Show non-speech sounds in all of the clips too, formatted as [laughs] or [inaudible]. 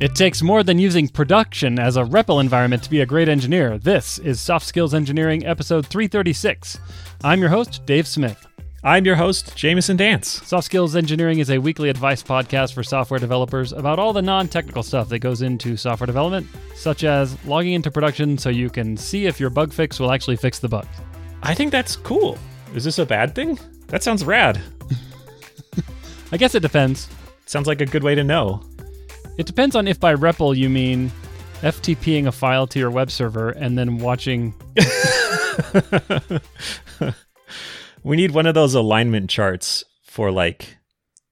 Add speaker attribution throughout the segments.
Speaker 1: It takes more than using production as a REPL environment to be a great engineer. This is Soft Skills Engineering, episode 336. I'm your host, Dave Smith.
Speaker 2: I'm your host, Jamison Dance.
Speaker 1: Soft Skills Engineering is a weekly advice podcast for software developers about all the non technical stuff that goes into software development, such as logging into production so you can see if your bug fix will actually fix the bug.
Speaker 2: I think that's cool. Is this a bad thing? That sounds rad. [laughs]
Speaker 1: I guess it depends.
Speaker 2: Sounds like a good way to know.
Speaker 1: It depends on if by REPL you mean FTPing a file to your web server and then watching. [laughs]
Speaker 2: we need one of those alignment charts for like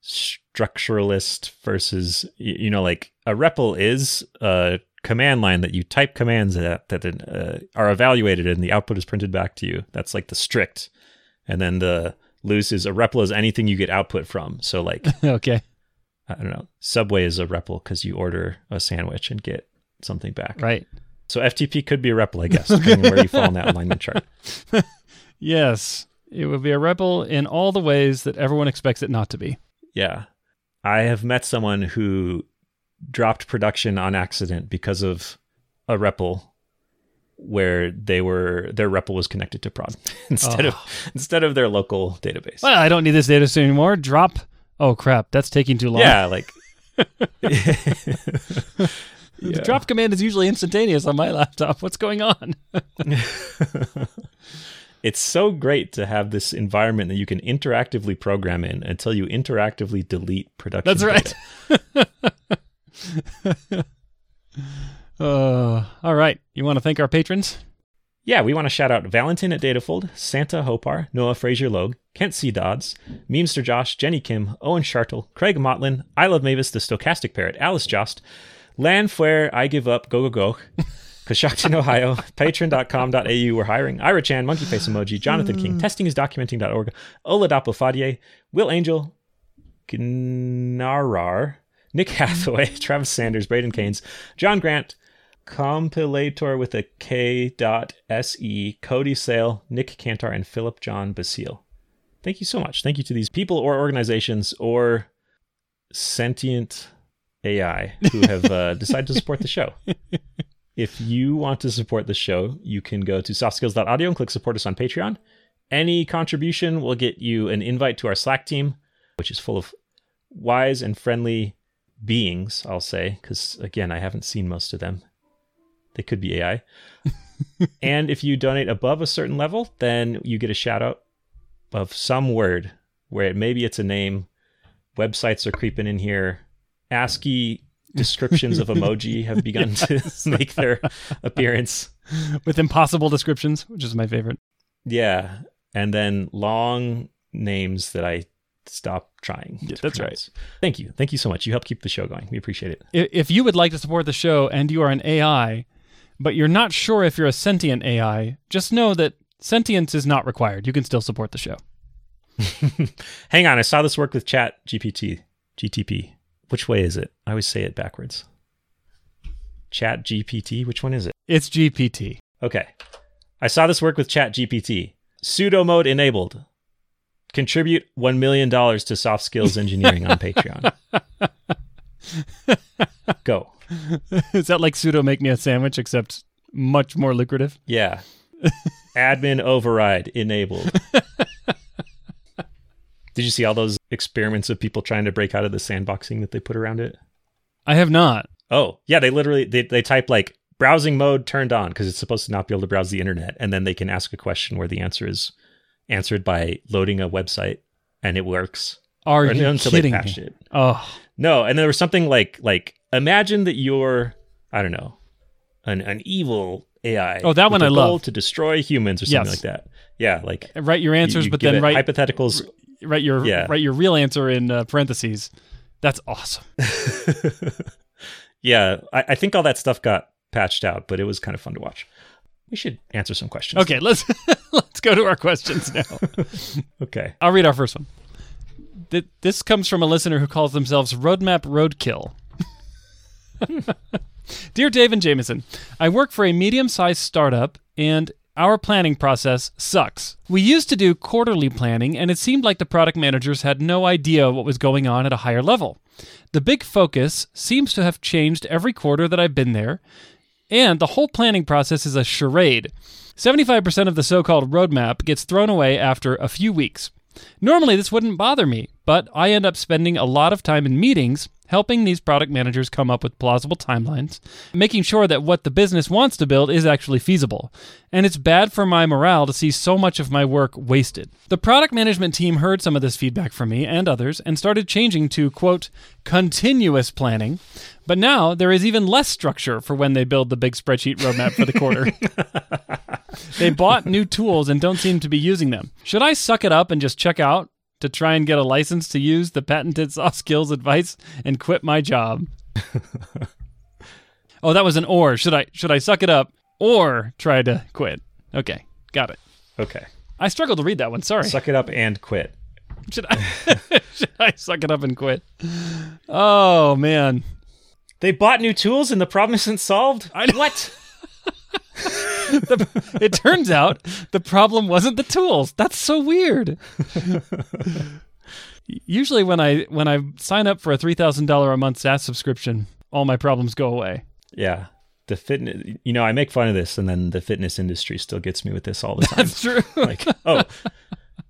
Speaker 2: structuralist versus, you know, like a REPL is a command line that you type commands at that uh, are evaluated and the output is printed back to you. That's like the strict. And then the loose is a REPL is anything you get output from. So like, [laughs]
Speaker 1: okay.
Speaker 2: I don't know. Subway is a REPL because you order a sandwich and get something back.
Speaker 1: Right.
Speaker 2: So FTP could be a REPL, I guess, depending where you fall in that alignment chart. [laughs]
Speaker 1: yes, it would be a REPL in all the ways that everyone expects it not to be.
Speaker 2: Yeah. I have met someone who dropped production on accident because of a REPL where they were their REPL was connected to prod [laughs] instead oh. of ah. instead of their local database.
Speaker 1: Well, I don't need this data anymore. Drop oh crap, that's taking too long.
Speaker 2: Yeah, like [laughs]
Speaker 1: the yeah. drop command is usually instantaneous on my laptop. What's going on? [laughs]
Speaker 2: it's so great to have this environment that you can interactively program in until you interactively delete production.
Speaker 1: That's right. [laughs] uh, all right. You want to thank our patrons?
Speaker 2: Yeah, we want to shout out Valentin at Datafold, Santa Hopar, Noah Fraser Logue, Kent C. Dodds, Memester Josh, Jenny Kim, Owen Shartle, Craig Motlin, I Love Mavis, The Stochastic Parrot, Alice Jost, Lan Fuer, I Give Up, Go Go Go, [laughs] Coshocton, Ohio, [laughs] patreon.com.au, we're hiring, Ira Chan, Monkey Face Emoji, Jonathan King, hmm. testingisdocumenting.org, Ola Fadier, Will Angel, Gnarar, Nick Hathaway, [laughs] Travis Sanders, Braden Keynes, John Grant, compilator with a K dot se, Cody Sale, Nick Cantor, and Philip John Basile. Thank you so much. Thank you to these people or organizations or sentient AI who have uh, [laughs] decided to support the show. If you want to support the show, you can go to softskills.audio and click support us on Patreon. Any contribution will get you an invite to our Slack team, which is full of wise and friendly beings, I'll say, because again, I haven't seen most of them. They could be AI. [laughs] and if you donate above a certain level, then you get a shout out of some word where maybe it's a name. Websites are creeping in here. ASCII descriptions of emoji [laughs] have begun to [laughs] make their appearance
Speaker 1: with impossible descriptions, which is my favorite.
Speaker 2: Yeah, and then long names that I stop trying.
Speaker 1: Yeah, that's pronounce. right.
Speaker 2: Thank you. Thank you so much. You help keep the show going. We appreciate it.
Speaker 1: If you would like to support the show and you are an AI, but you're not sure if you're a sentient AI, just know that sentience is not required. You can still support the show. [laughs]
Speaker 2: Hang on, I saw this work with Chat GPT, GTP. Which way is it? I always say it backwards. Chat GPT, which one is it?
Speaker 1: It's GPT.
Speaker 2: Okay. I saw this work with Chat GPT. Sudo mode enabled. Contribute $1 million to soft skills engineering on [laughs] Patreon. [laughs] Go. [laughs]
Speaker 1: Is that like sudo make me a sandwich, except much more lucrative?
Speaker 2: Yeah. [laughs] Admin override enabled. Did you see all those experiments of people trying to break out of the sandboxing that they put around it?
Speaker 1: I have not.
Speaker 2: Oh, yeah, they literally they, they type like browsing mode turned on because it's supposed to not be able to browse the internet and then they can ask a question where the answer is answered by loading a website and it works.
Speaker 1: Are or, you until kidding they patched me? it. Oh.
Speaker 2: No, and there was something like like imagine that you're I don't know, an an evil AI.
Speaker 1: Oh, that one I love
Speaker 2: to destroy humans or something yes. like that. Yeah, like
Speaker 1: write your answers, you, you but then write
Speaker 2: hypotheticals.
Speaker 1: Write your yeah. write your real answer in uh, parentheses. That's awesome. [laughs]
Speaker 2: yeah, I, I think all that stuff got patched out, but it was kind of fun to watch. We should answer some questions.
Speaker 1: Okay, let's [laughs] let's go to our questions now. [laughs]
Speaker 2: okay,
Speaker 1: I'll read our first one. This comes from a listener who calls themselves Roadmap Roadkill. [laughs] Dear Dave and Jamison, I work for a medium sized startup and our planning process sucks. We used to do quarterly planning, and it seemed like the product managers had no idea what was going on at a higher level. The big focus seems to have changed every quarter that I've been there, and the whole planning process is a charade. 75% of the so called roadmap gets thrown away after a few weeks. Normally, this wouldn't bother me, but I end up spending a lot of time in meetings helping these product managers come up with plausible timelines, making sure that what the business wants to build is actually feasible. And it's bad for my morale to see so much of my work wasted. The product management team heard some of this feedback from me and others and started changing to, quote, continuous planning. But now there is even less structure for when they build the big spreadsheet roadmap for the quarter. [laughs] they bought new tools and don't seem to be using them. Should I suck it up and just check out? to try and get a license to use the patented soft skills advice and quit my job. [laughs] oh, that was an or. Should I should I suck it up or try to quit? Okay, got it.
Speaker 2: Okay.
Speaker 1: I struggled to read that one. Sorry.
Speaker 2: Suck it up and quit. [laughs]
Speaker 1: Should I should I suck it up and quit? Oh man.
Speaker 2: They bought new tools and the problem [laughs] isn't solved.
Speaker 1: I what? [laughs] the, it turns out the problem wasn't the tools. That's so weird. Usually when I when I sign up for a three thousand dollar a month SaaS subscription, all my problems go away.
Speaker 2: Yeah. The fitness you know, I make fun of this and then the fitness industry still gets me with this all the time.
Speaker 1: That's true. [laughs]
Speaker 2: like, oh,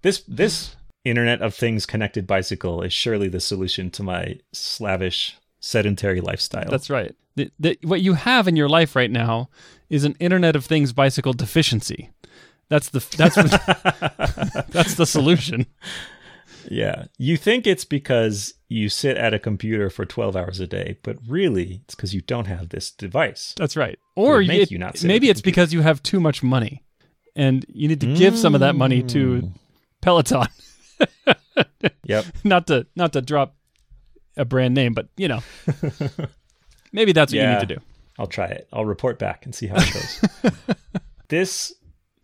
Speaker 2: this this Internet of Things connected bicycle is surely the solution to my slavish sedentary lifestyle.
Speaker 1: That's right. The, the, what you have in your life right now is an Internet of Things bicycle deficiency. That's the that's what, [laughs] [laughs] that's the solution.
Speaker 2: Yeah, you think it's because you sit at a computer for twelve hours a day, but really it's because you don't have this device.
Speaker 1: That's right. Or you, it, you not maybe it's because you have too much money, and you need to give mm. some of that money to mm. Peloton. [laughs]
Speaker 2: yep.
Speaker 1: Not to not to drop a brand name, but you know, maybe that's what yeah. you need to do.
Speaker 2: I'll try it. I'll report back and see how it goes. [laughs] this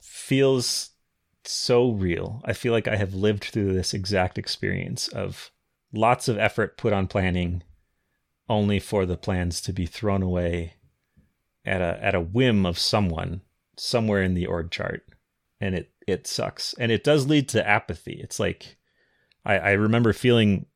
Speaker 2: feels so real. I feel like I have lived through this exact experience of lots of effort put on planning only for the plans to be thrown away at a at a whim of someone somewhere in the org chart. And it it sucks. And it does lead to apathy. It's like I, I remember feeling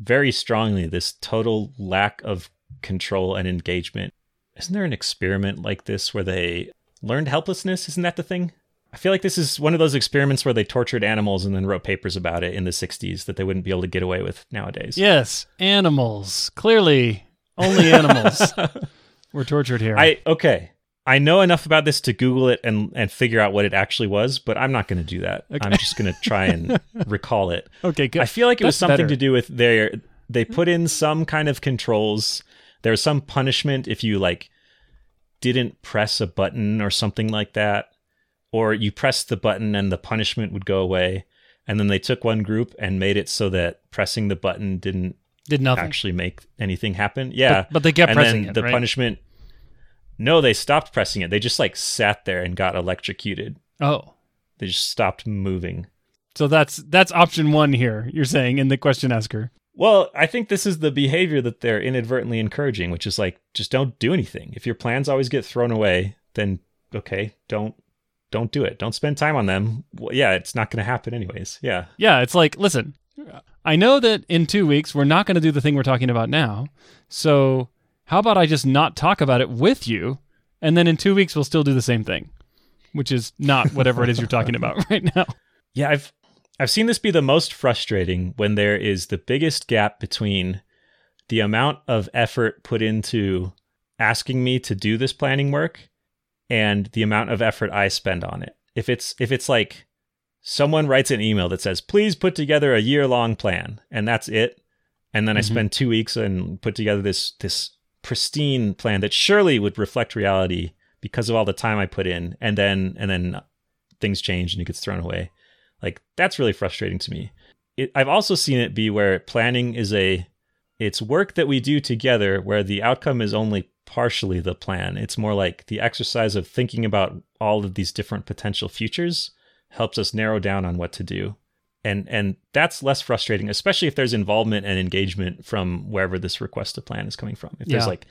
Speaker 2: very strongly this total lack of control and engagement isn't there an experiment like this where they learned helplessness? Isn't that the thing? I feel like this is one of those experiments where they tortured animals and then wrote papers about it in the 60s that they wouldn't be able to get away with nowadays.
Speaker 1: Yes, animals. Clearly, only animals [laughs] were tortured here.
Speaker 2: I okay. I know enough about this to Google it and and figure out what it actually was, but I'm not going to do that. Okay. I'm just going to try and [laughs] recall it.
Speaker 1: Okay, good.
Speaker 2: I feel like it That's was something better. to do with their they put in some kind of controls there was some punishment if you like didn't press a button or something like that or you pressed the button and the punishment would go away and then they took one group and made it so that pressing the button didn't
Speaker 1: did nothing
Speaker 2: actually make anything happen yeah
Speaker 1: but, but they kept
Speaker 2: and
Speaker 1: pressing
Speaker 2: then
Speaker 1: it
Speaker 2: the
Speaker 1: right?
Speaker 2: punishment no they stopped pressing it they just like sat there and got electrocuted
Speaker 1: oh
Speaker 2: they just stopped moving
Speaker 1: so that's that's option one here you're saying in the question asker
Speaker 2: well, I think this is the behavior that they're inadvertently encouraging, which is like just don't do anything. If your plans always get thrown away, then okay, don't don't do it. Don't spend time on them. Well, yeah, it's not going to happen anyways. Yeah.
Speaker 1: Yeah, it's like, listen, I know that in 2 weeks we're not going to do the thing we're talking about now. So, how about I just not talk about it with you and then in 2 weeks we'll still do the same thing, which is not whatever it is you're talking about [laughs] right now.
Speaker 2: Yeah, I've I've seen this be the most frustrating when there is the biggest gap between the amount of effort put into asking me to do this planning work and the amount of effort I spend on it. If it's if it's like someone writes an email that says, "Please put together a year-long plan," and that's it, and then mm-hmm. I spend 2 weeks and put together this this pristine plan that surely would reflect reality because of all the time I put in, and then and then things change and it gets thrown away. Like that's really frustrating to me. It, I've also seen it be where planning is a it's work that we do together where the outcome is only partially the plan. It's more like the exercise of thinking about all of these different potential futures helps us narrow down on what to do. And and that's less frustrating, especially if there's involvement and engagement from wherever this request to plan is coming from. If there's like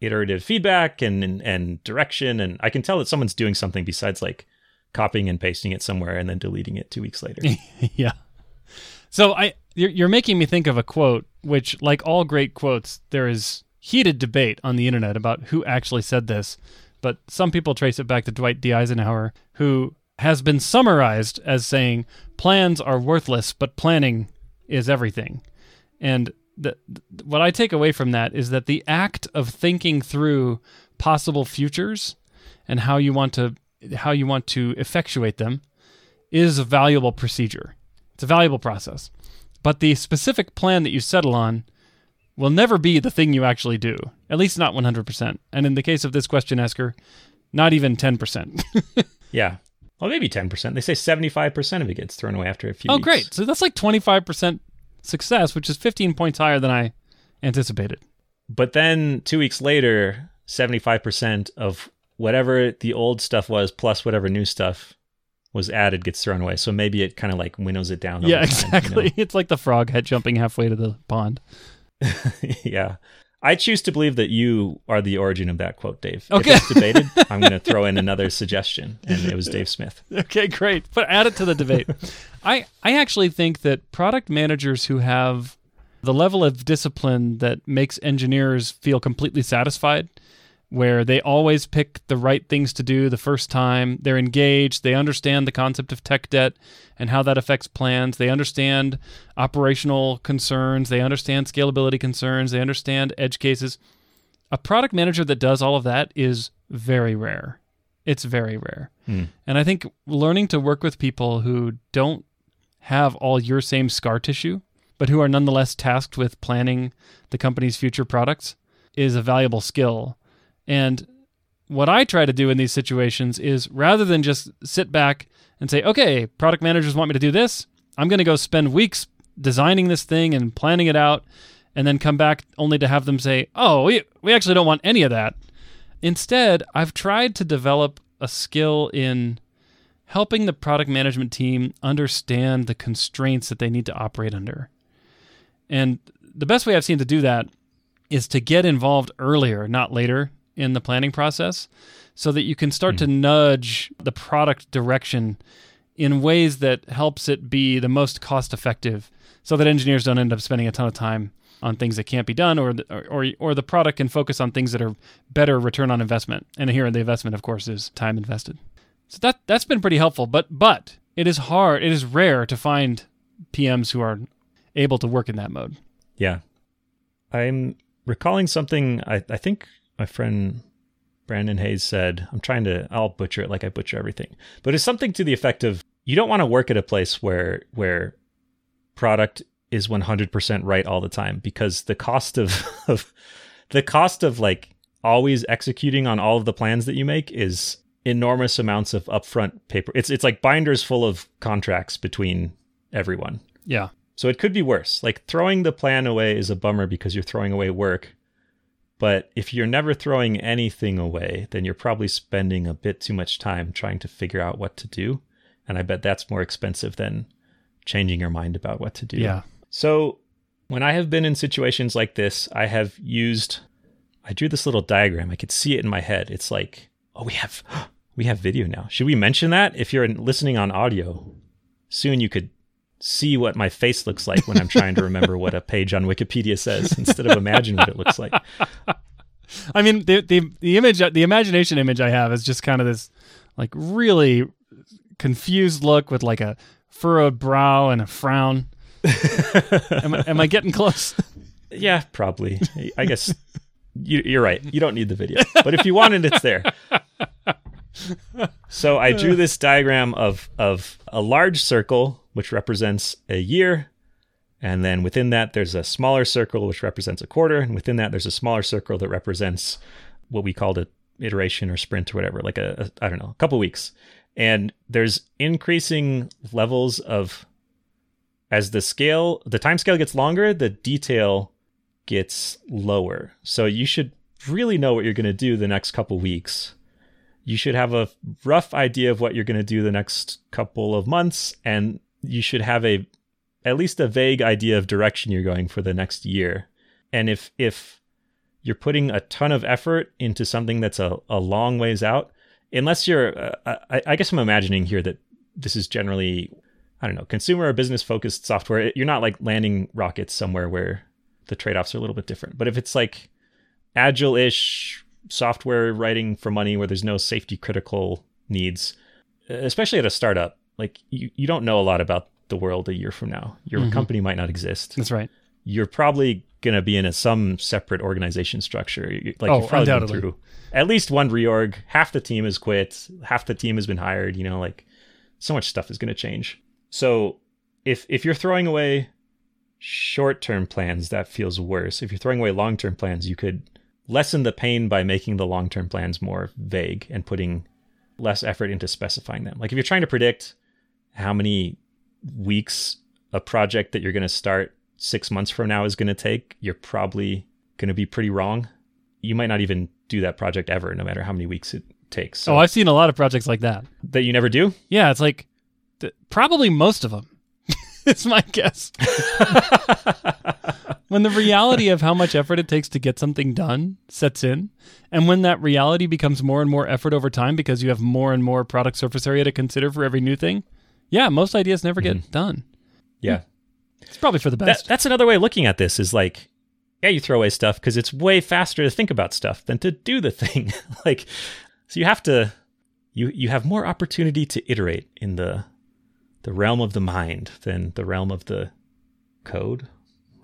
Speaker 2: iterative feedback and, and and direction and I can tell that someone's doing something besides like copying and pasting it somewhere and then deleting it two weeks later. [laughs]
Speaker 1: yeah. So I you're, you're making me think of a quote which like all great quotes there is heated debate on the internet about who actually said this, but some people trace it back to Dwight D Eisenhower who has been summarized as saying plans are worthless but planning is everything. And the, what I take away from that is that the act of thinking through possible futures and how you want to how you want to effectuate them is a valuable procedure. It's a valuable process. But the specific plan that you settle on will never be the thing you actually do, at least not 100%. And in the case of this question asker, not even 10%. [laughs]
Speaker 2: yeah. Well, maybe 10%. They say 75% of it gets thrown away after a few
Speaker 1: Oh,
Speaker 2: weeks.
Speaker 1: great. So that's like 25% success, which is 15 points higher than I anticipated.
Speaker 2: But then two weeks later, 75% of whatever the old stuff was plus whatever new stuff was added gets thrown away. So maybe it kind of like winnows it down.
Speaker 1: yeah,
Speaker 2: time, you
Speaker 1: exactly.
Speaker 2: know? [laughs]
Speaker 1: It's like the frog head jumping halfway to the pond. [laughs]
Speaker 2: yeah. I choose to believe that you are the origin of that quote, Dave.
Speaker 1: Okay.
Speaker 2: If it's debated, I'm going to throw in [laughs] another suggestion, and it was Dave Smith.
Speaker 1: Okay, great. But add it to the debate. [laughs] I I actually think that product managers who have the level of discipline that makes engineers feel completely satisfied, where they always pick the right things to do the first time, they're engaged, they understand the concept of tech debt and how that affects plans, they understand operational concerns, they understand scalability concerns, they understand edge cases. A product manager that does all of that is very rare. It's very rare.
Speaker 2: Hmm.
Speaker 1: And I think learning to work with people who don't have all your same scar tissue, but who are nonetheless tasked with planning the company's future products is a valuable skill. And what I try to do in these situations is rather than just sit back and say, okay, product managers want me to do this, I'm going to go spend weeks designing this thing and planning it out, and then come back only to have them say, oh, we, we actually don't want any of that. Instead, I've tried to develop a skill in helping the product management team understand the constraints that they need to operate under. And the best way I've seen to do that is to get involved earlier, not later in the planning process, so that you can start to mm-hmm. nudge the product direction in ways that helps it be the most cost effective so that engineers don't end up spending a ton of time on things that can't be done or the, or or the product can focus on things that are better return on investment. And here the investment of course is time invested. So that that's been pretty helpful, but but it is hard, it is rare to find PMs who are able to work in that mode.
Speaker 2: Yeah. I'm recalling something I, I think my friend Brandon Hayes said. I'm trying to I'll butcher it like I butcher everything. But it's something to the effect of you don't want to work at a place where where product is 100% right all the time because the cost of, [laughs] of the cost of like always executing on all of the plans that you make is enormous amounts of upfront paper. It's it's like binders full of contracts between everyone.
Speaker 1: Yeah.
Speaker 2: So it could be worse. Like throwing the plan away is a bummer because you're throwing away work. But if you're never throwing anything away, then you're probably spending a bit too much time trying to figure out what to do. And I bet that's more expensive than changing your mind about what to do.
Speaker 1: Yeah.
Speaker 2: So when I have been in situations like this, I have used I drew this little diagram. I could see it in my head. It's like, oh, we have [gasps] we have video now. Should we mention that? If you're listening on audio, soon you could see what my face looks like when I'm trying to remember what a page on Wikipedia says instead of imagine what it looks like.
Speaker 1: I mean, the the the image, the imagination image I have is just kind of this, like really confused look with like a furrowed brow and a frown. am, I, am I getting close?
Speaker 2: Yeah, probably. I guess you, you're right. You don't need the video, but if you want it, it's there. So I drew this diagram of of a large circle which represents a year, and then within that there's a smaller circle which represents a quarter, and within that there's a smaller circle that represents what we called a iteration or sprint or whatever, like a, a I don't know, a couple weeks. And there's increasing levels of as the scale the time scale gets longer, the detail gets lower. So you should really know what you're going to do the next couple weeks you should have a rough idea of what you're going to do the next couple of months and you should have a at least a vague idea of direction you're going for the next year and if if you're putting a ton of effort into something that's a, a long ways out unless you're, uh, I, I guess I'm imagining here that this is generally, I don't know, consumer or business focused software. You're not like landing rockets somewhere where the trade offs are a little bit different. But if it's like agile ish software writing for money where there's no safety critical needs, especially at a startup, like you, you don't know a lot about the world a year from now. Your
Speaker 1: Mhm.
Speaker 2: company might not exist.
Speaker 1: That's right.
Speaker 2: You're probably going to be in a some separate organization structure. Like
Speaker 1: Oh,
Speaker 2: you've probably been through at least one reorg. Half the team has quit. Half the team has been hired. You know, like so much stuff is going to change. So if if you're throwing away short term plans, that feels worse. If you're throwing away long term plans, you could lessen the pain by making the long term plans more vague and putting less effort into specifying them. Like if you're trying to predict how many weeks a project that you're going to start six months from now is going to take, you're probably going to be pretty wrong. You might not even do that project ever, no matter how many weeks it takes. So
Speaker 1: oh, I've seen a lot of projects like that.
Speaker 2: that you never do.
Speaker 1: Yeah, it's like th- probably most of them. it's [laughs] my guess. [laughs] when the reality of how much effort it takes to get something done sets in, and when that reality becomes more and more effort over time because you have more and more product surface area to consider for every new thing, yeah, most ideas never get done.
Speaker 2: yeah.
Speaker 1: It's probably for the
Speaker 2: That,
Speaker 1: best.
Speaker 2: that's another way of looking at this is like, yeah, you throw away stuff because it's way faster to think about stuff than to do the [laughs] thing. like, so you have to, you you have more opportunity to iterate in the the realm of the mind than the realm of the code.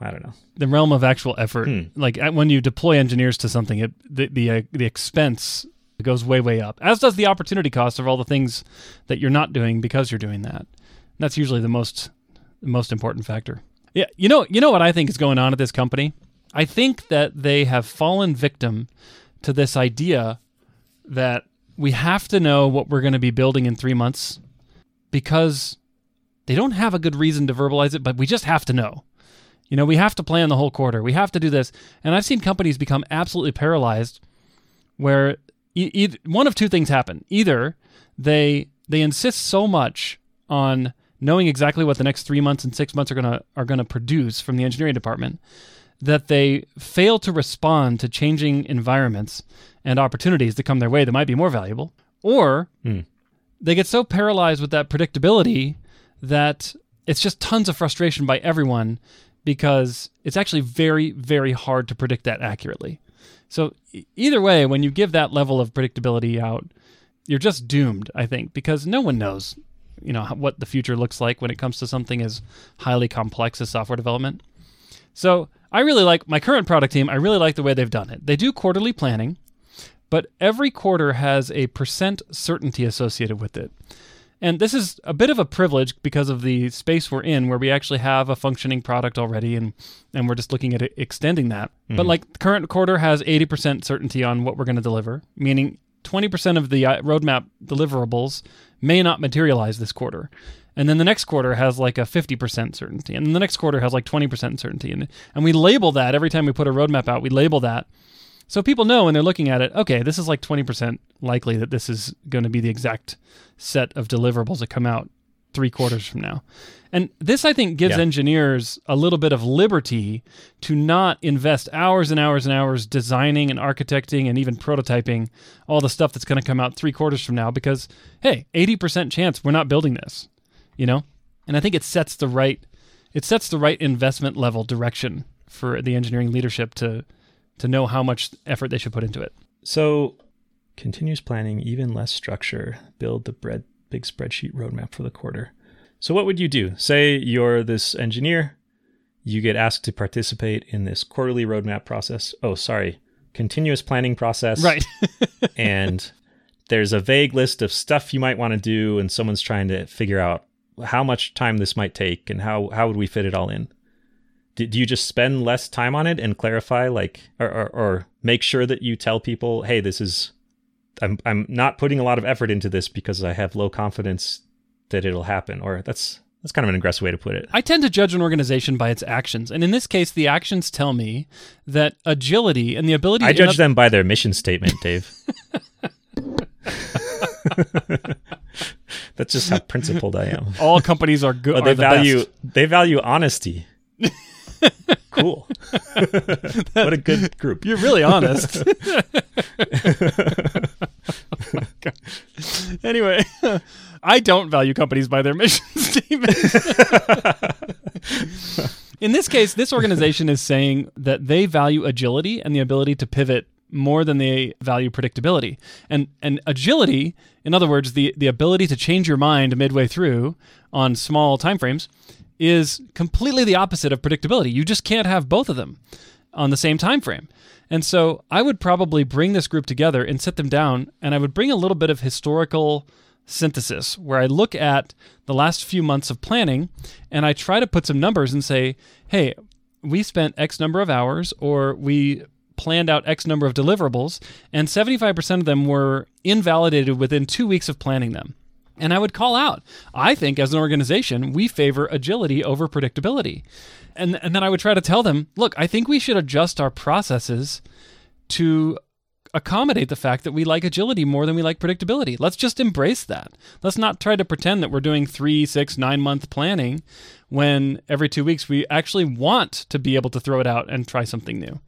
Speaker 2: I don't know.
Speaker 1: the realm of actual effort.
Speaker 2: Hmm.
Speaker 1: Like when you deploy engineers to something, it, the the uh, the expense goes way way up, as does the opportunity cost of all the things that you're not doing because you're doing that. That's usually the most the most important factor. Yeah, you know you know what I think is going on at this company. I think that they have fallen victim to this idea that we have to know what we're going to be building in three months because they don't have a good reason to verbalize it, but we just have to know. You know, we have to plan the whole quarter. We have to do this. And I've seen companies become absolutely paralyzed where e- e- one of two things happen. Either they they insist so much on knowing exactly what the next 3 months and 6 months are going to are to produce from the engineering department that they fail to respond to changing environments and opportunities that come their way that might be more valuable. Or
Speaker 2: Hmm.
Speaker 1: they get so paralyzed with that predictability that it's just tons of frustration by everyone because it's actually very, very hard to predict that accurately. So, either way, when you give that level of predictability out, you're just doomed, I think, because no one knows, you know, what the future looks like when it comes to something as highly complex as software development. So, I really like my current product team. I really like the way they've done it. They do quarterly planning, but every quarter has a percent certainty associated with it. And this is a bit of a privilege because of the space we're in, where we actually have a functioning product already, and and we're just looking at it, extending that. But like the current quarter has 80% certainty on what we're going to deliver, meaning 20% of the uh, roadmap deliverables may not materialize this quarter. And then the next quarter has like a 50% certainty. And then the next quarter has like 20% certainty. And, and we label that every time we put a roadmap out, we label that. So people know when they're looking at it, okay, this is like 20% likely that this is going to be the exact set of deliverables that come out three quarters from now. And this, I think, gives
Speaker 2: Yeah.
Speaker 1: engineers a little bit of liberty to not invest hours and hours and hours designing and architecting and even prototyping all the stuff that's going to come out three quarters from now because, hey, 80% chance we're not building this, you know? And I think it sets the right it sets the right investment level direction for the engineering leadership to to know how much effort they should put into it.
Speaker 2: So, continuous planning, even less structure, build the bread, big spreadsheet roadmap for the quarter. So, what would you do? Say you're this engineer, you get asked to participate in this quarterly roadmap process. Oh, sorry, continuous planning process.
Speaker 1: Right. [laughs]
Speaker 2: and there's a vague list of stuff you might want to do, and someone's trying to figure out how much time this might take and how, how would we fit it all in. Do, do you just spend less time on it and clarify, like, or, or, or make sure that you tell people, hey, this is, I'm, I'm not putting a lot of effort into this because I have low confidence that it'll happen, or that's that's kind of an aggressive way to put it.
Speaker 1: I tend to judge an organization by its actions. And in this case, the actions tell me that agility and the ability
Speaker 2: I judge them by their mission statement, Dave. [laughs] [laughs] That's just how principled I am.
Speaker 1: all companies are good.
Speaker 2: Oh, they value they value honesty. [laughs] cool. [laughs] what a good group.
Speaker 1: You're really honest. [laughs] [laughs] anyway, I don't value companies by their mission statement. In this case, this organization is saying that they value agility and the ability to pivot more than they value predictability. And and agility, in other words, the the ability to change your mind midway through on small timeframes is completely the opposite of predictability. You just can't have both of them on the same time frame. And so I would probably bring this group together and sit them down and I would bring a little bit of historical synthesis where I look at the last few months of planning and I try to put some numbers and say, "Hey, we spent X number of hours or we planned out X number of deliverables, and 75% of them were invalidated within two weeks of planning them. And I would call out, I think as an organization, we favor agility over predictability. And, and then I would try to tell them, look, I think we should adjust our processes to accommodate the fact that we like agility more than we like predictability. Let's just embrace that. Let's not try to pretend that we're doing three, six, nine month planning when every two weeks we actually want to be able to throw it out and try something new.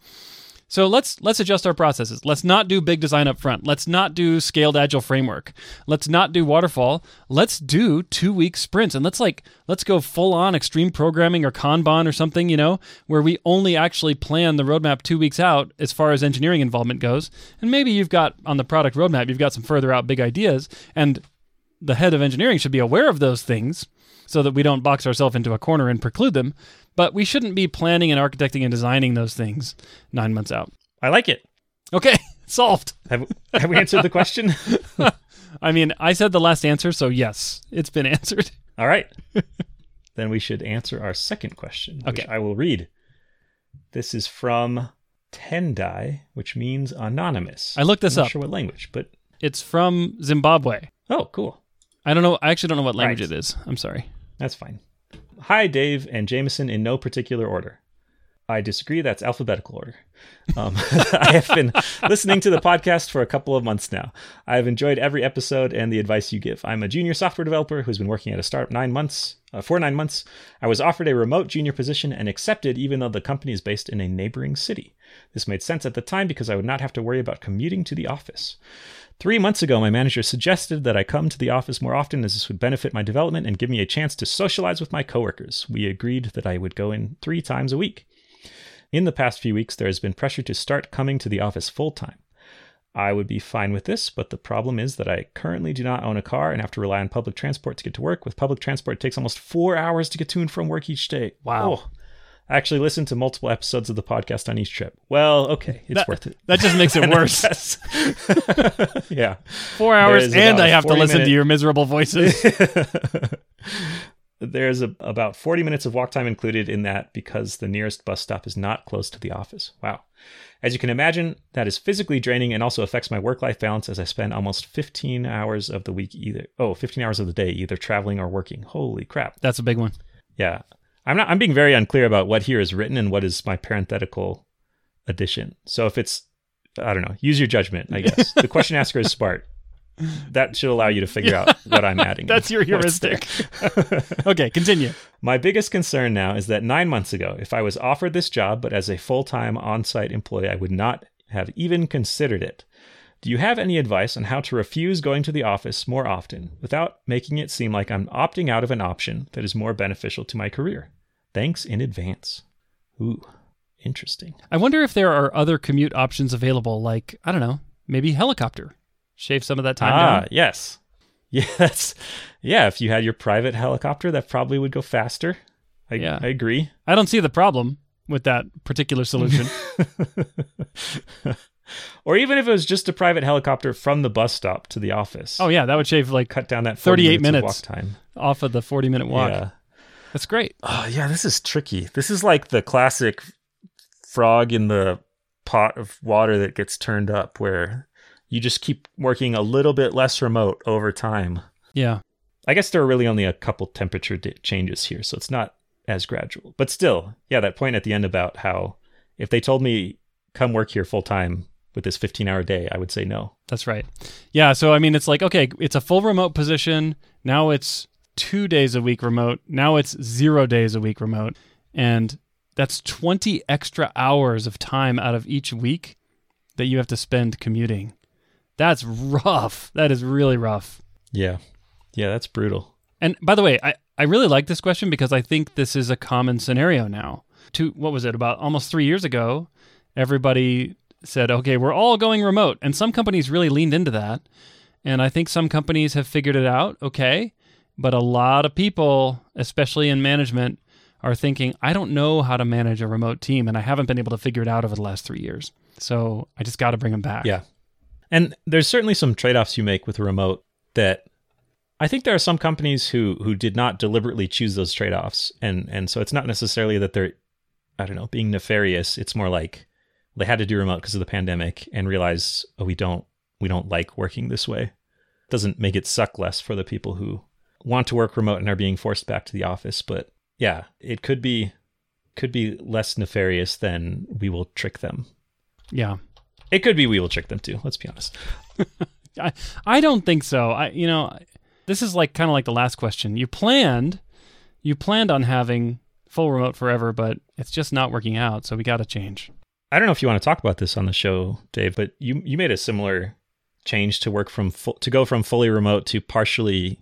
Speaker 1: So let's let's adjust our processes. Let's not do big design up front. Let's not do scaled agile framework. Let's not do waterfall. Let's do 2-week sprints and let's like let's go full on extreme programming or Kanban or something, you know, where we only actually plan the roadmap 2 weeks out as far as engineering involvement goes. And maybe you've got on the product roadmap, you've got some further out big ideas and the head of engineering should be aware of those things so that we don't box ourselves into a corner and preclude them. But we shouldn't be planning and architecting and designing those things nine months out.
Speaker 2: I like it.
Speaker 1: Okay, [laughs] solved.
Speaker 2: Have, have we answered the question? [laughs]
Speaker 1: I mean, I said the last answer, so yes, it's been answered. [laughs]
Speaker 2: All right. then we should answer our second question, which
Speaker 1: Okay.
Speaker 2: I will read. This is from Tendai, which means anonymous.
Speaker 1: I looked this up.
Speaker 2: I'm not
Speaker 1: up.
Speaker 2: sure what language, but
Speaker 1: It's from Zimbabwe.
Speaker 2: oh, cool.
Speaker 1: I don't know. I actually don't know what language
Speaker 2: Right.
Speaker 1: it is. I'm sorry.
Speaker 2: That's fine. Hi, Dave and Jamison in no particular order. I disagree. That's alphabetical order. Um, [laughs] I have been listening to the podcast for a couple of months now. I have enjoyed every episode and the advice you give. I'm a junior software developer who's been working at a startup nine months. Uh, for nine months, I was offered a remote junior position and accepted, even though the company is based in a neighboring city. This made sense at the time because I would not have to worry about commuting to the office. Three months ago, my manager suggested that I come to the office more often as this would benefit my development and give me a chance to socialize with my coworkers. We agreed that I would go in three times a week. In the past few weeks, there has been pressure to start coming to the office full time. I would be fine with this, but the problem is that I currently do not own a car and have to rely on public transport to get to work. With public transport, it takes almost four hours to get to and from work each day.
Speaker 1: Wow.
Speaker 2: Oh. I actually listened to multiple episodes of the podcast on each trip. Well, okay, it's
Speaker 1: that,
Speaker 2: worth it.
Speaker 1: That just makes it [laughs] worse. [laughs]
Speaker 2: Yeah.
Speaker 1: Four hours,
Speaker 2: There's
Speaker 1: and I have to listen
Speaker 2: minute-
Speaker 1: to your miserable voices. [laughs]
Speaker 2: There's a, about 40 minutes of walk time included in that because the nearest bus stop is not close to the office. Wow. As you can imagine, that is physically draining and also affects my work life balance as I spend almost 15 hours of the week either, oh, 15 hours of the day either traveling or working. Holy crap.
Speaker 1: That's a big one.
Speaker 2: Yeah. I'm not, I'm being very unclear about what here is written and what is my parenthetical addition. So if it's, I don't know, use your judgment, I guess. the question asker is smart. That should allow you to figure out what I'm adding. [laughs]
Speaker 1: That's your heuristic. [laughs] okay, continue.
Speaker 2: My biggest concern now is that nine months ago, if I was offered this job, but as a full time on site employee, I would not have even considered it. Do you have any advice on how to refuse going to the office more often without making it seem like I'm opting out of an option that is more beneficial to my career? Thanks in advance. Ooh, interesting.
Speaker 1: I wonder if there are other commute options available, like, I don't know, maybe helicopter. Shave some of that time
Speaker 2: ah,
Speaker 1: down.
Speaker 2: yes. [laughs] Yeah, that's, yeah, if you had your private helicopter, that probably would go faster. I,
Speaker 1: Yeah.
Speaker 2: I agree.
Speaker 1: I don't see the problem with that particular solution. [laughs]
Speaker 2: or even if it was just a private helicopter from the bus stop to the office.
Speaker 1: oh, yeah, that would shave like
Speaker 2: cut down that 40
Speaker 1: 38
Speaker 2: minutes,
Speaker 1: minutes.
Speaker 2: of walk time.
Speaker 1: off of the 40 minute walk.
Speaker 2: Yeah.
Speaker 1: That's great.
Speaker 2: Oh, yeah, this is tricky. This is like the classic frog in the pot of water that gets turned up where you just keep working a little bit less remote over time.
Speaker 1: Yeah.
Speaker 2: I guess there are really only a couple temperature di- changes here, so it's not as gradual. But still, yeah, that point at the end about how if they told me come work here full time with this 15 hour day, I would say no.
Speaker 1: That's right. Yeah. So, I mean, it's like, okay, it's a full remote position. Now it's two days a week remote. Now it's zero days a week remote. And that's 20 extra hours of time out of each week that you have to spend commuting. That's rough. That is really rough.
Speaker 2: Yeah. Yeah, that's brutal.
Speaker 1: And by the way, I, I really like this question because I think this is a common scenario now. Two, what was it, about almost three years ago, everybody said, okay, we're all going remote. And some companies really leaned into that. And I think some companies have figured it out, okay. But a lot of people, especially in management, are thinking, I don't know how to manage a remote team, and I haven't been able to figure it out over the last three years. So I just got to bring them back.
Speaker 2: Yeah. And there's certainly some trade offs you make with a remote that I think there are some companies who who did not deliberately choose those trade offs. And and so it's not necessarily that they're I don't know, being nefarious. It's more like they had to do remote because of the pandemic and realize, oh, we don't we don't like working this way. Doesn't make it suck less for the people who want to work remote and are being forced back to the office. But yeah, it could be could be less nefarious than we will trick them.
Speaker 1: Yeah.
Speaker 2: It could be we will trick them too. Let's be honest. [laughs]
Speaker 1: I I don't think so. I you know, this is like kind of like the last question. You planned you planned on having full remote forever, but it's just not working out, so we got to change.
Speaker 2: I don't know if you want to talk about this on the show, Dave, but you you made a similar change to work from full, to go from fully remote to partially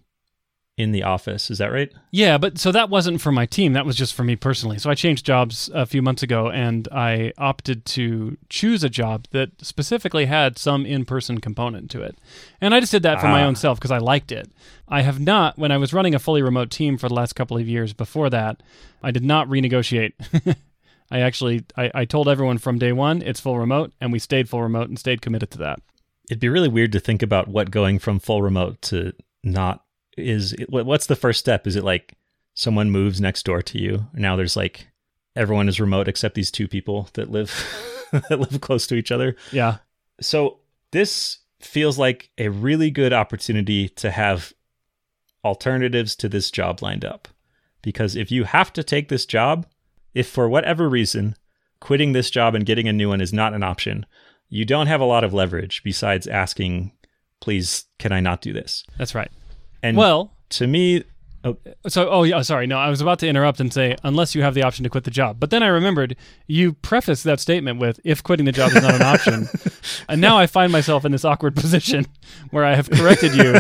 Speaker 2: in the office. Is that right?
Speaker 1: Yeah, but so that wasn't for my team. That was just for me personally. So I changed jobs a few months ago and I opted to choose a job that specifically had some in person component to it. And I just did that for ah. my own self because I liked it. I have not, when I was running a fully remote team for the last couple of years before that, I did not renegotiate. [laughs] I actually I, I told everyone from day one it's full remote and we stayed full remote and stayed committed to that.
Speaker 2: It'd be really weird to think about what going from full remote to not is what's the first step? Is it like someone moves next door to you? Now there's like everyone is remote except these two people that live [laughs] that live close to each other.
Speaker 1: Yeah.
Speaker 2: So this feels like a really good opportunity to have alternatives to this job lined up. Because if you have to take this job, if for whatever reason quitting this job and getting a new one is not an option, you don't have a lot of leverage besides asking, please, can I not do this?
Speaker 1: That's right.
Speaker 2: And
Speaker 1: well,
Speaker 2: to me,
Speaker 1: oh, so oh yeah, sorry. No, I was about to interrupt and say unless you have the option to quit the job. But then I remembered you prefaced that statement with if quitting the job is not an option. [laughs] and now I find myself in this awkward position [laughs] where I have corrected you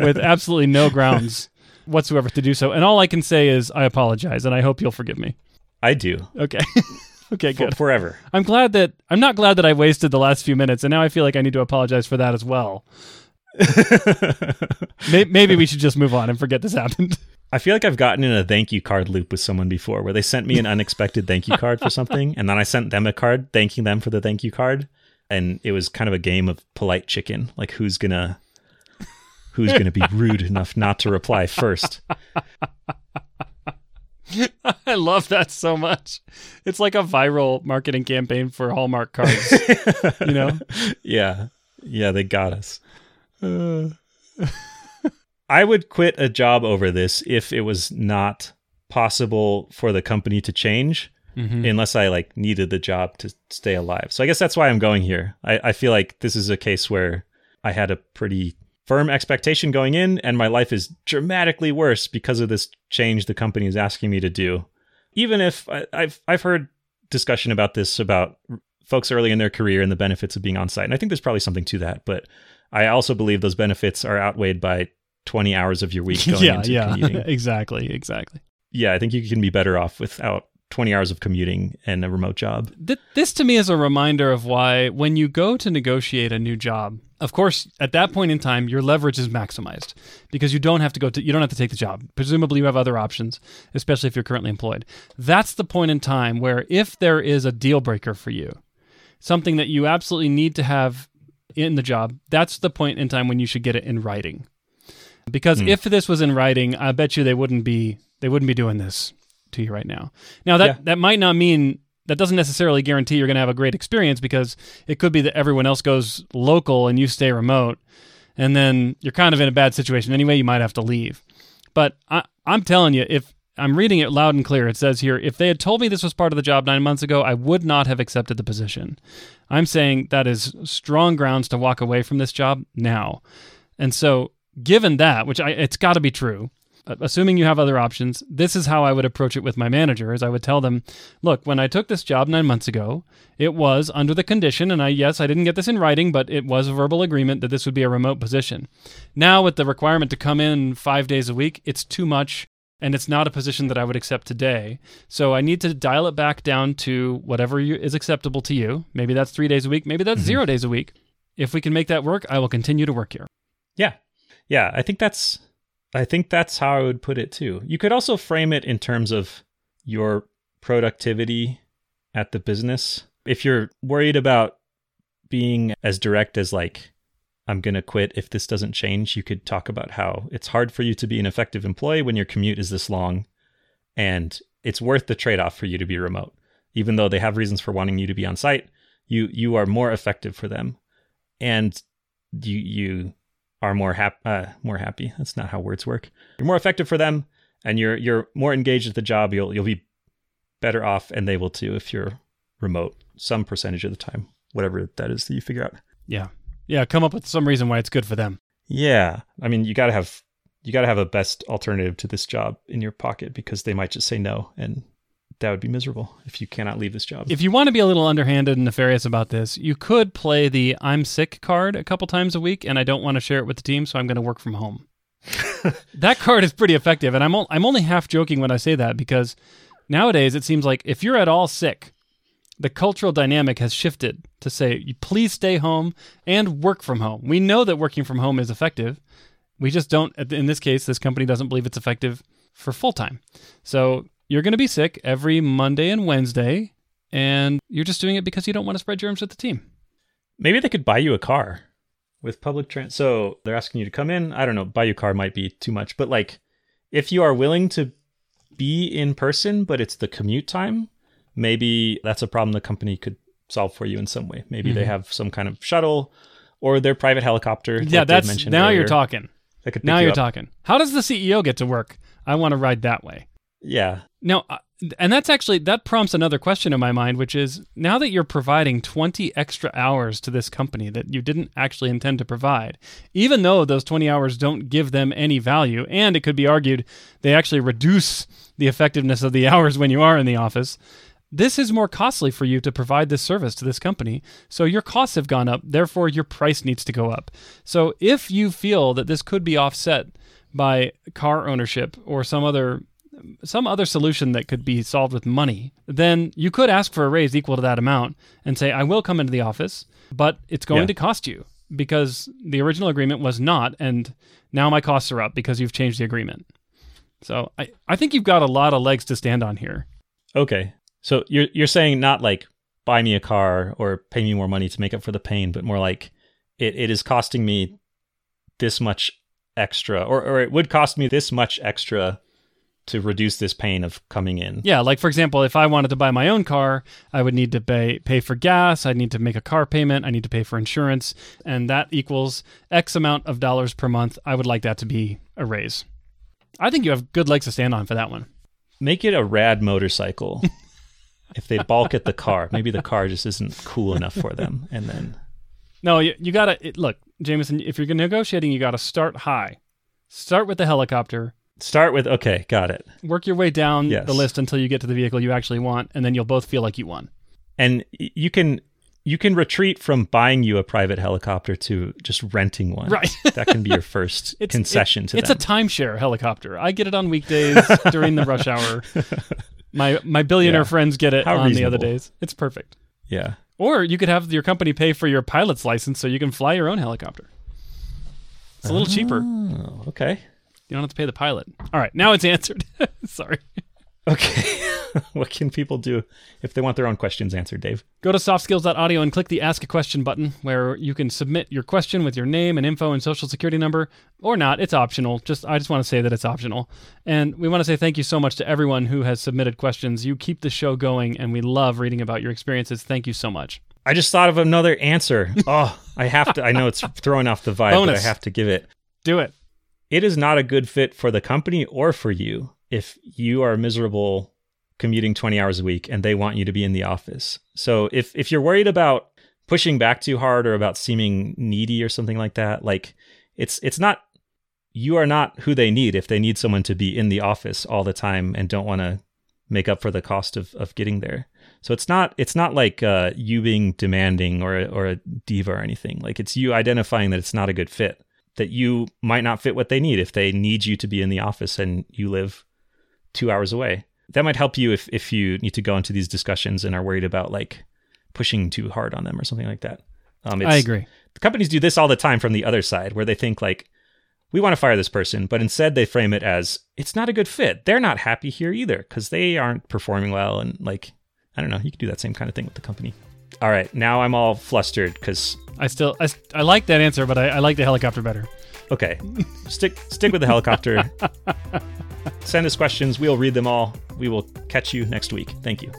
Speaker 1: with absolutely no grounds whatsoever to do so. And all I can say is I apologize and I hope you'll forgive me.
Speaker 2: I do.
Speaker 1: Okay. [laughs] okay, good.
Speaker 2: For, forever.
Speaker 1: I'm glad that I'm not glad that I wasted the last few minutes and now I feel like I need to apologize for that as well. [laughs] Maybe we should just move on and forget this happened.
Speaker 2: I feel like I've gotten in a thank you card loop with someone before where they sent me an unexpected thank you card for [laughs] something and then I sent them a card thanking them for the thank you card and it was kind of a game of polite chicken like who's going to who's going to be rude enough not to reply first. [laughs]
Speaker 1: I love that so much. It's like a viral marketing campaign for Hallmark cards, you know?
Speaker 2: Yeah. Yeah, they got us. Uh, [laughs] I would quit a job over this if it was not possible for the company to change mm-hmm. unless I like needed the job to stay alive. So I guess that's why I'm going here. I, I feel like this is a case where I had a pretty firm expectation going in and my life is dramatically worse because of this change the company is asking me to do. Even if I, I've I've heard discussion about this about folks early in their career and the benefits of being on site. And I think there's probably something to that, but I also believe those benefits are outweighed by 20 hours of your week [laughs] going
Speaker 1: yeah,
Speaker 2: into
Speaker 1: yeah,
Speaker 2: commuting. [laughs]
Speaker 1: exactly, exactly.
Speaker 2: Yeah, I think you can be better off without 20 hours of commuting and a remote job.
Speaker 1: This to me is a reminder of why when you go to negotiate a new job, of course, at that point in time, your leverage is maximized because you don't have to go to you don't have to take the job. Presumably you have other options, especially if you're currently employed. That's the point in time where if there is a deal breaker for you, something that you absolutely need to have in the job, that's the point in time when you should get it in writing. Because mm. if this was in writing, I bet you they wouldn't be they wouldn't be doing this to you right now. Now that yeah. that might not mean that doesn't necessarily guarantee you're going to have a great experience because it could be that everyone else goes local and you stay remote and then you're kind of in a bad situation anyway you might have to leave but I, i'm telling you if i'm reading it loud and clear it says here if they had told me this was part of the job nine months ago i would not have accepted the position I'm saying that is strong grounds to walk away from this job now. And so, given that, which I, it's got to be true, Assuming you have other options, this is how I would approach it with my manager. Is I would tell them, "Look, when I took this job 9 months ago, it was under the condition and I yes, I didn't get this in writing, but it was a verbal agreement that this would be a remote position. Now with the requirement to come in 5 days a week, it's too much and it's not a position that I would accept today. So I need to dial it back down to whatever you, is acceptable to you. Maybe that's 3 days a week, maybe that's mm-hmm. 0 days a week. If we can make that work, I will continue to work here."
Speaker 2: Yeah. Yeah, I think that's I think that's how I would put it too. You could also frame it in terms of your productivity at the business. If you're worried about being as direct as like I'm going to quit if this doesn't change, you could talk about how it's hard for you to be an effective employee when your commute is this long and it's worth the trade-off for you to be remote. Even though they have reasons for wanting you to be on site, you you are more effective for them and you you are more happy uh, more happy. That's not how words work. You're more effective for them, and you're you're more engaged at the job. You'll you'll be better off, and they will too if you're remote some percentage of the time, whatever that is that you figure out.
Speaker 1: Yeah. Yeah, come up with some reason why it's good for them.
Speaker 2: Yeah, I mean you got to have you got to have a best alternative to this job in your pocket because they might just say no, and that would be miserable if you cannot leave this job.
Speaker 1: If you want to be a little underhanded and nefarious about this, you could play the I'm sick card a couple times a week and I don't want to share it with the team, so I'm going to work from home. [laughs] that card is pretty effective and I'm o- I'm only half joking when I say that because nowadays it seems like if you're at all sick, the cultural dynamic has shifted to say please stay home and work from home. We know that working from home is effective. We just don't in this case this company doesn't believe it's effective for full time. So you're going to be sick every Monday and Wednesday, and you're just doing it because you don't want to spread germs with the team.
Speaker 2: Maybe they could buy you a car with public transit. So they're asking you to come in. I don't know. Buy you a car might be too much, but like if you are willing to be in person, but it's the commute time, maybe that's a problem the company could solve for you in some way. Maybe they have some kind of shuttle or their private helicopter.
Speaker 1: Mm-hmm. yeah,
Speaker 2: they
Speaker 1: that's now you're talking. Now
Speaker 2: you
Speaker 1: you're
Speaker 2: up.
Speaker 1: talking. How does the CEO get to work? I want to ride that way.
Speaker 2: Yeah.
Speaker 1: Now, uh, and that's actually that prompts another question in my mind, which is now that you're providing 20 extra hours to this company that you didn't actually intend to provide, even though those 20 hours don't give them any value, and it could be argued they actually reduce the effectiveness of the [laughs] hours when you are in the office. This is more costly for you to provide this service to this company. So your costs have gone up, therefore your price needs to go up. So if you feel that this could be offset by car ownership or some other some other solution that could be solved with money, then you could ask for a raise equal to that amount and say, I will come into the office, but it's going
Speaker 2: Yeah.
Speaker 1: to cost you because the original agreement was not, and now my costs are up because you've changed the agreement. So I, I think you've got a lot of legs to stand on here.
Speaker 2: Okay. So you're you're saying not like buy me a car or pay me more money to make up for the pain, but more like it, it is costing me this much extra or, or it would cost me this much extra to reduce this pain of coming in.
Speaker 1: Yeah, like for example, if I wanted to buy my own car, I would need to pay pay for gas, I'd need to make a car payment, I need to pay for insurance, and that equals X amount of dollars per month. I would like that to be a raise. I think you have good legs to stand on for that one.
Speaker 2: Make it a rad motorcycle. [laughs] if they balk at the car, maybe the car just isn't cool enough for them and then
Speaker 1: No, you, you gotta it, look, Jamison. If you're negotiating, you gotta start high. Start with the helicopter.
Speaker 2: start with okay, got it.
Speaker 1: Work your way down
Speaker 2: Yes.
Speaker 1: the list until you get to the vehicle you actually want, and then you'll both feel like you won.
Speaker 2: And you can you can retreat from buying you a private helicopter to just renting one.
Speaker 1: Right. [laughs]
Speaker 2: that can be your first
Speaker 1: It's,
Speaker 2: concession
Speaker 1: it-
Speaker 2: to
Speaker 1: it's
Speaker 2: them.
Speaker 1: a timeshare helicopter. I get it on weekdays [laughs] during the rush hour. [laughs] My my billionaire
Speaker 2: Yeah.
Speaker 1: friends get it
Speaker 2: How
Speaker 1: on the other days. It's perfect.
Speaker 2: yeah.
Speaker 1: Or you could have your company pay for your pilot's license so you can fly your own helicopter. It's a little cheaper.
Speaker 2: Oh, okay.
Speaker 1: You Oh, don't have to pay the pilot. All right, now it's answered. [laughs] Sorry.
Speaker 2: Okay. [laughs] what can people do if they want their own questions answered, Dave?
Speaker 1: Go to softskills.audio and click the Ask a Question button where you can submit your question with your name and info and social security number or not. It's optional. Just I just want to say that it's optional. And we want to say thank you so much to everyone who has submitted questions. You keep the show going and we love reading about your experiences. Thank you so much.
Speaker 2: I just thought of another answer. [laughs] oh, I have to. I know it's throwing off the vibe, but I have to give it.
Speaker 1: Do it.
Speaker 2: It is not a good fit for the company or for you if you are miserable commuting 20 hours a week and they want you to be in the office. So if if you're worried about pushing back too hard or about seeming needy or something like that, like it's it's not you are not who they need if they need someone to be in the office all the time and don't want to make up for the cost of, of getting there. So it's not it's not like uh, you being demanding or or a diva or anything. Like it's you identifying that it's not a good fit. That you might not fit what they need if they need you to be in the office and you live two hours away. That might help you if if you need to go into these discussions and are worried about like pushing too hard on them or something like that.
Speaker 1: Um, I agree.
Speaker 2: The companies do this all the time from the other side, where they think like we want to fire this person, but instead they frame it as it's not a good fit. They're not happy here either because they aren't performing well and like I don't know. You could do that same kind of thing with the company. All right, now I'm all flustered because
Speaker 1: I still I, I like that answer, but I, I like the helicopter better.
Speaker 2: Okay, stick stick with the helicopter. [laughs] Send us questions. We'll read them all. We will catch you next week. Thank you.